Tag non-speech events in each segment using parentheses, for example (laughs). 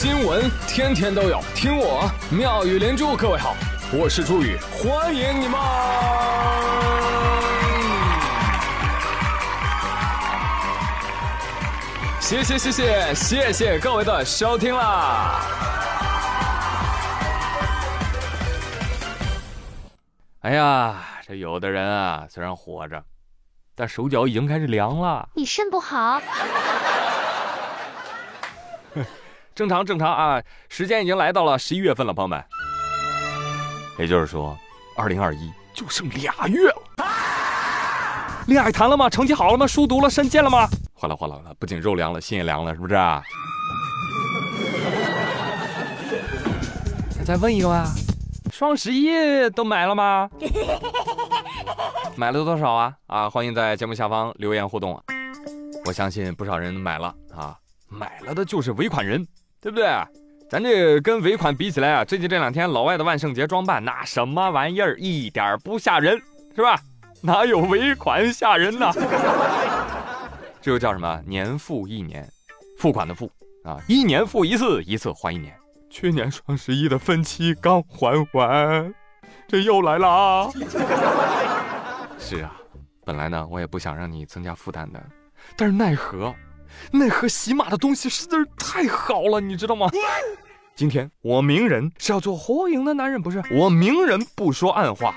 新闻天天都有，听我妙语连珠。各位好，我是朱宇，欢迎你们！谢谢谢谢谢谢各位的收听啦！哎呀，这有的人啊，虽然活着，但手脚已经开始凉了。你肾不好。(laughs) 正常正常啊，时间已经来到了十一月份了，朋友们。也就是说，二零二一就剩俩月了。恋爱谈了吗？成绩好了吗？书读了？身见了吗？哗啦哗啦的，不仅肉凉了，心也凉了，是不是啊？再问一个吧，双十一都买了吗？(laughs) 买了多少啊？啊，欢迎在节目下方留言互动。我相信不少人买了啊，买了的就是尾款人。对不对？咱这跟尾款比起来啊，最近这两天老外的万圣节装扮那什么玩意儿，一点不吓人，是吧？哪有尾款吓人呢？(laughs) 这又叫什么？年复一年，付款的付啊，一年付一次，一次还一年。去年双十一的分期刚还完，这又来了啊！(laughs) 是啊，本来呢，我也不想让你增加负担的，但是奈何。那盒喜马的东西实在是太好了，你知道吗？今天我鸣人是要做火影的男人，不是我鸣人不说暗话。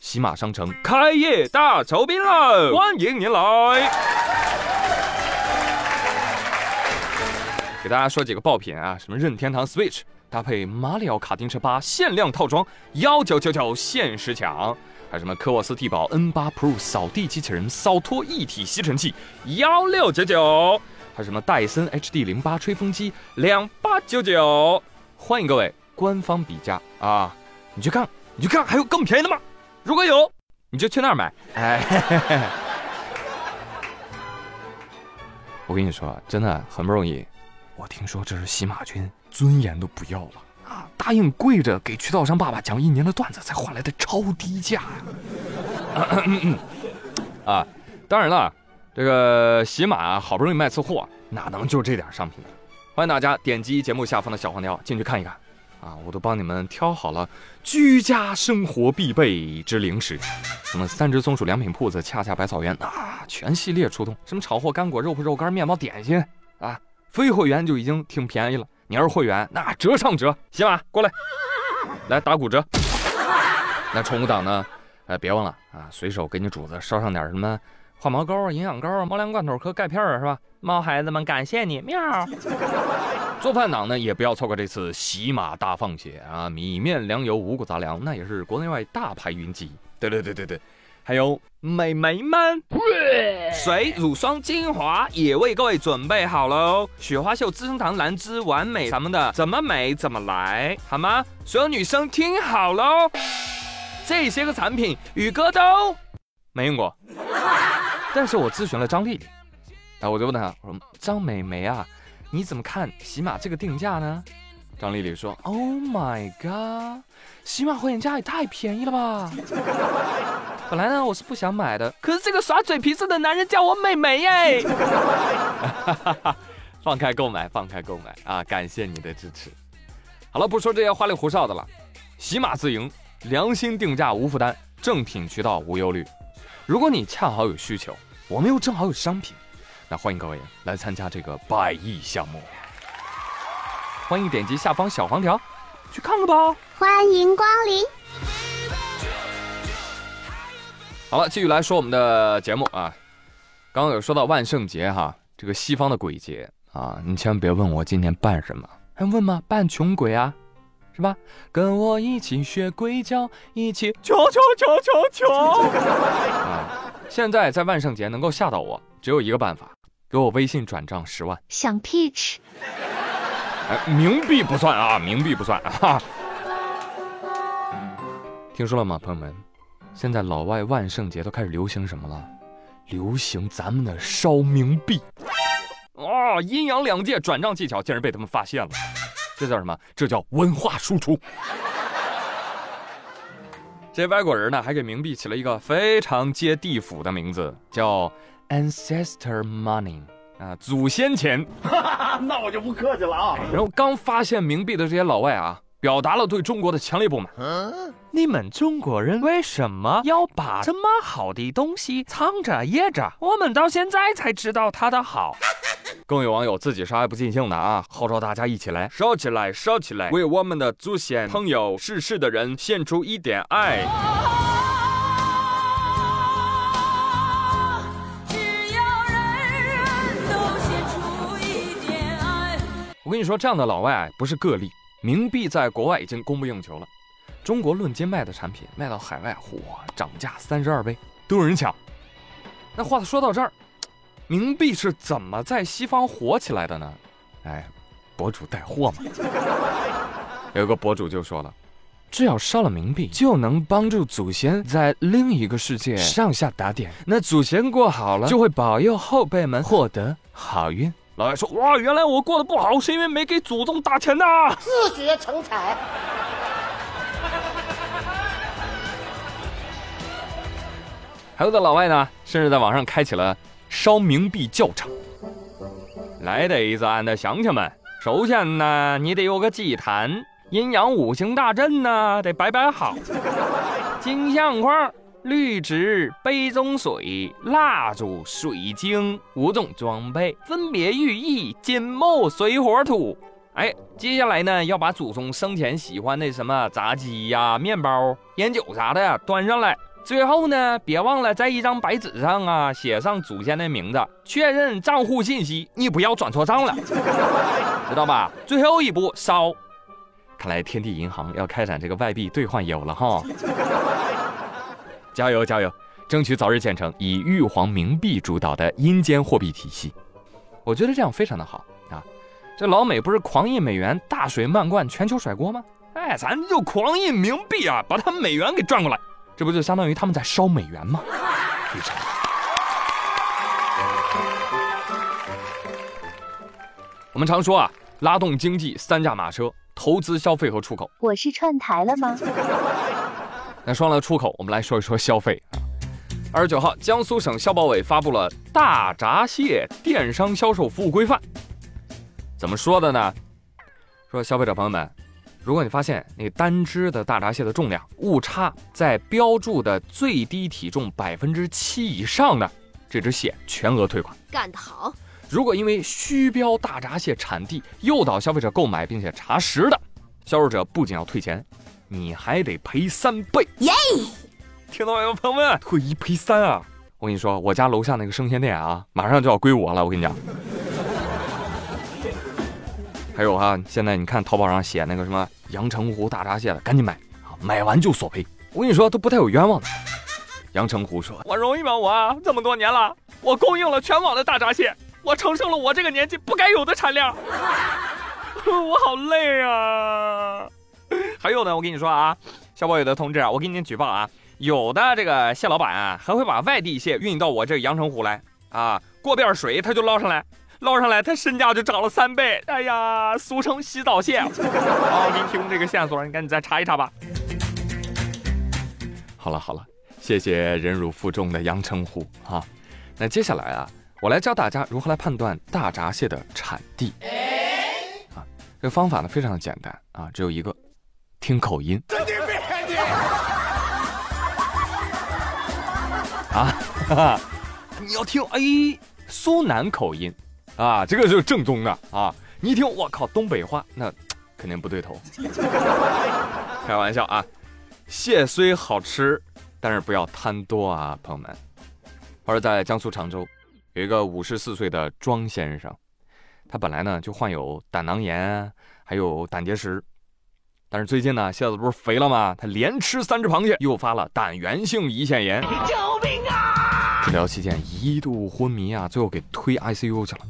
喜马商城开业大酬宾了，欢迎您来！给大家说几个爆品啊，什么任天堂 Switch 搭配马里奥卡丁车八限量套装，幺九九九限时抢。还有什么科沃斯蒂宝 N8 Pro 扫地机器人扫拖一体吸尘器幺六九九，还有什么戴森 HD 零八吹风机两八九九，欢迎各位官方比价啊！你去看，你去看，还有更便宜的吗？如果有，你就去那儿买。哎，(laughs) 我跟你说，真的很不容易。我听说这是洗马军尊严都不要了。啊！答应跪着给渠道商爸爸讲一年的段子才换来的超低价呀！啊，当然了，这个喜马好不容易卖次货，哪能就这点商品呢？欢迎大家点击节目下方的小黄条进去看一看。啊，我都帮你们挑好了居家生活必备之零食，什么三只松鼠良品铺子、恰恰百草园啊，全系列出动。什么炒货干果、肉脯肉干、面包、点心啊，非会员就已经挺便宜了。你要是会员，那折上折。行吧，过来，来打骨折。那宠物党呢？哎，别忘了啊，随手给你主子捎上点什么化毛膏啊、营养膏啊、猫粮罐头和钙片啊，是吧？猫孩子们，感谢你，喵。(laughs) 做饭党呢，也不要错过这次洗马大放血啊！米面粮油五谷杂粮，那也是国内外大牌云集。对对对对对。还有美眉们，(laughs) 水、乳霜、精华也为各位准备好喽。雪花秀、资生堂、兰芝、完美咱们的，怎么美怎么来，好吗？所有女生听好喽，这些个产品宇哥都没用过，(laughs) 但是我咨询了张丽丽，啊，我就问她，我说张美眉啊，你怎么看喜马这个定价呢？张丽丽说：“Oh my god，喜马会员价也太便宜了吧！本来呢我是不想买的，(laughs) 可是这个耍嘴皮子的男人叫我美眉耶！(laughs) 放开购买，放开购买啊！感谢你的支持。好了，不说这些花里胡哨的了，喜马自营，良心定价无负担，正品渠道无忧虑。如果你恰好有需求，我们又正好有商品，那欢迎各位来参加这个百亿项目。”欢迎点击下方小黄条，去看看吧。欢迎光临。好了，继续来说我们的节目啊。刚刚有说到万圣节哈，这个西方的鬼节啊，你千万别问我今年扮什么，还问吗？扮穷鬼啊，是吧？跟我一起学鬼叫，一起求求求求求啊！现在在万圣节能够吓到我，只有一个办法，给我微信转账十万。想 peach 哎。冥币不算啊，冥币不算啊。听说了吗，朋友们？现在老外万圣节都开始流行什么了？流行咱们的烧冥币。哦，阴阳两界转账技巧竟然被他们发现了，这叫什么？这叫文化输出。(laughs) 这外国人呢，还给冥币起了一个非常接地府的名字，叫 Ancestor Money。啊，祖先钱。(laughs) 那我就不客气了啊。然后刚发现冥币的这些老外啊，表达了对中国的强烈不满。你们中国人为什么要把这么好的东西藏着掖着？我们到现在才知道它的好。(laughs) 更有网友自己是爱不尽兴的啊，号召大家一起来烧起来，烧起来，为我们的祖先、朋友、逝世的人献出一点爱。我跟你说，这样的老外不是个例，冥币在国外已经供不应求了。中国论斤卖的产品卖到海外，嚯，涨价三十二倍，都有人抢。那话说到这儿，冥币是怎么在西方火起来的呢？哎，博主带货嘛。(laughs) 有个博主就说了，只要烧了冥币，就能帮助祖先在另一个世界上下打点。那祖先过好了，就会保佑后辈们获得好运。老外说：“哇，原来我过得不好是因为没给祖宗打钱呐！”自觉成才。还有的老外呢，甚至在网上开启了烧冥币教程。来得子俺的乡亲们，首先呢，你得有个祭坛，阴阳五行大阵呢得摆摆好，金相框。绿植、杯中水、蜡烛、水晶五种装备，分别寓意金木水火土。哎，接下来呢，要把祖宗生前喜欢的什么炸鸡呀、面包、烟酒啥的端上来。最后呢，别忘了在一张白纸上啊写上祖先的名字，确认账户信息，你不要转错账了，(laughs) 知道吧？最后一步烧。看来天地银行要开展这个外币兑换业务了哈。(laughs) 加油加油，争取早日建成以玉皇冥币主导的阴间货币体系。我觉得这样非常的好啊！这老美不是狂印美元，大水漫灌全球甩锅吗？哎，咱就狂印冥币啊，把他们美元给赚过来，这不就相当于他们在烧美元吗？非常。我们常说啊，拉动经济三驾马车：投资、消费和出口。我是串台了吗？(laughs) 那说了出口，我们来说一说消费啊。二十九号，江苏省消保委发布了《大闸蟹电商销售服务规范》。怎么说的呢？说消费者朋友们，如果你发现那单只的大闸蟹的重量误差在标注的最低体重百分之七以上的，这只蟹全额退款。干得好！如果因为虚标大闸蟹产地诱导消费者购买并且查实的，销售者不仅要退钱。你还得赔三倍耶！听到没有，朋友们？退一赔三啊！我跟你说，我家楼下那个生鲜店啊，马上就要归我了。我跟你讲，还有哈，现在你看淘宝上写那个什么阳澄湖大闸蟹的，赶紧买啊！买完就索赔。我跟你说，都不带有冤枉的。阳澄湖说：“我容易吗？我这么多年了，我供应了全网的大闸蟹，我承受了我这个年纪不该有的产量，(laughs) 我好累啊！”还有呢，我跟你说啊，消保委的同志啊，我给你举报啊，有的这个蟹老板啊，还会把外地蟹运到我这阳澄湖来啊，过遍水他就捞上来，捞上来他身价就涨了三倍，哎呀，俗称洗澡蟹。(laughs) 好，我给你提供这个线索，你赶紧再查一查吧。好了好了，谢谢忍辱负重的阳澄湖啊。那接下来啊，我来教大家如何来判断大闸蟹的产地。啊，这个方法呢非常的简单啊，只有一个。听口音，啊，哈 (laughs) 哈你要听哎，苏南口音，啊，这个就是正宗的啊。你一听，我靠，东北话，那肯定不对头。(laughs) 开玩笑啊，蟹虽好吃，但是不要贪多啊，朋友们。而在江苏常州，有一个五十四岁的庄先生，他本来呢就患有胆囊炎，还有胆结石。但是最近呢，蟹子不是肥了吗？他连吃三只螃蟹，诱发了胆源性胰腺炎。救命啊！治疗期间一度昏迷啊，最后给推 ICU 去了。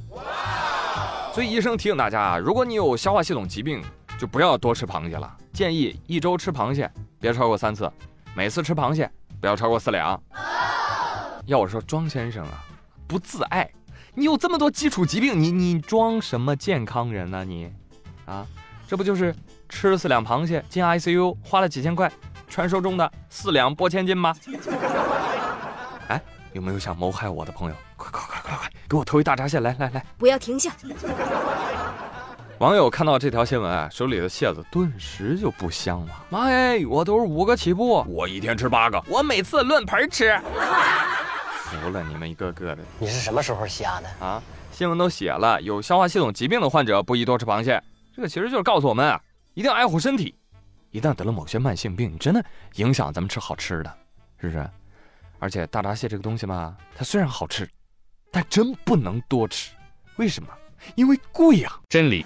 所以医生提醒大家啊，如果你有消化系统疾病，就不要多吃螃蟹了。建议一周吃螃蟹别超过三次，每次吃螃蟹不要超过四两。要我说，庄先生啊，不自爱，你有这么多基础疾病，你你装什么健康人呢？你，啊，这不就是？吃四两螃蟹进 ICU 花了几千块，传说中的四两拨千斤吗？哎，有没有想谋害我的朋友？给我投一大闸蟹，来来来！不要停下！网友看到这条新闻啊，手里的蟹子顿时就不香了。妈耶，我都是五个起步，我一天吃八个，我每次论盆吃。服了你们一个个的！你是什么时候瞎的啊？新闻都写了，有消化系统疾病的患者不宜多吃螃蟹。这个其实就是告诉我们啊，一定要爱护身体。一旦得了某些慢性病，真的影响咱们吃好吃的，是不是？而且大闸蟹这个东西嘛，它虽然好吃，但真不能多吃。为什么？因为贵呀！真理。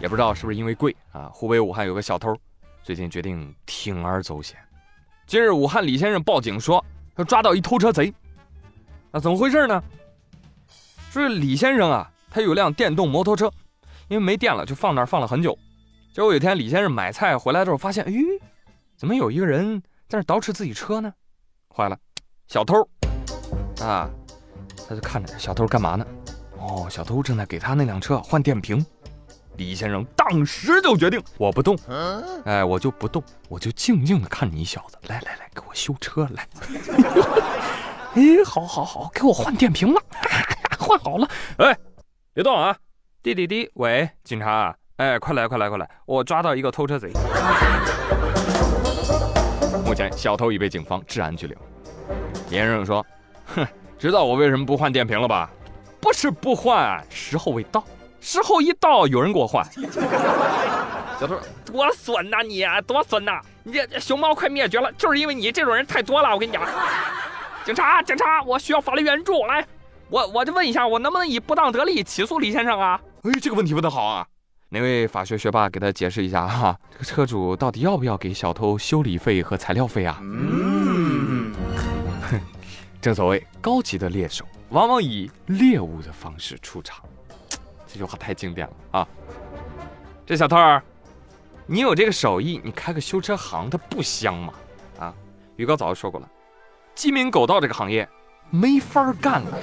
也不知道是不是因为贵啊？湖北武汉有个小偷，最近决定铤而走险。今日武汉李先生报警说，他抓到一偷车贼。那怎么回事呢？说李先生啊，他有辆电动摩托车。因为没电了，就放那儿放了很久。结果有一天，李先生买菜回来的时候，发现，咦，怎么有一个人在那捯饬自己车呢？坏了，小偷！啊，他就看着小偷干嘛呢？哦，小偷正在给他那辆车换电瓶。李先生当时就决定，我不动，哎，我就不动，我就静静的看你小子。来来来，给我修车来。(laughs) 哎，好好好，给我换电瓶了，换好了。哎，别动啊！滴滴滴，喂，警察，哎，快来快来快来，我抓到一个偷车贼。目前小偷已被警方治安拘留。李先生说：“哼，知道我为什么不换电瓶了吧？不是不换，时候未到。时候一到，有人给我换。”小偷多损呐你，多损呐！你这熊猫快灭绝了，就是因为你这种人太多了。我跟你讲，警察警察，我需要法律援助，来，我我就问一下，我能不能以不当得利起诉李先生啊？哎，这个问题问得好啊！哪位法学学霸给他解释一下哈？这个车主到底要不要给小偷修理费和材料费啊？嗯，哼，(laughs) 正所谓高级的猎手往往以猎物的方式出场，这句话太经典了啊！这小偷儿，你有这个手艺，你开个修车行，它不香吗？啊，于哥早就说过了，鸡鸣狗盗这个行业没法干了，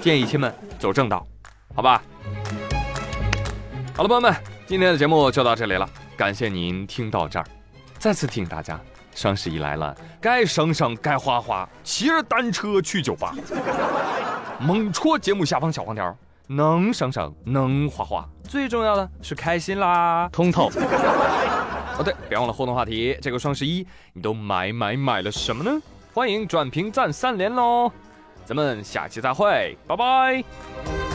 建议亲们走正道。好吧，好了，朋友们，今天的节目就到这里了，感谢您听到这儿。再次提醒大家，双十一来了，该省省，该花花，骑着单车去酒吧，猛戳节目下方小黄条，能省省，能花花，最重要的是开心啦，通透。哦对，别忘了互动话题，这个双十一你都买买买了什么呢？欢迎转评赞三连喽，咱们下期再会，拜拜。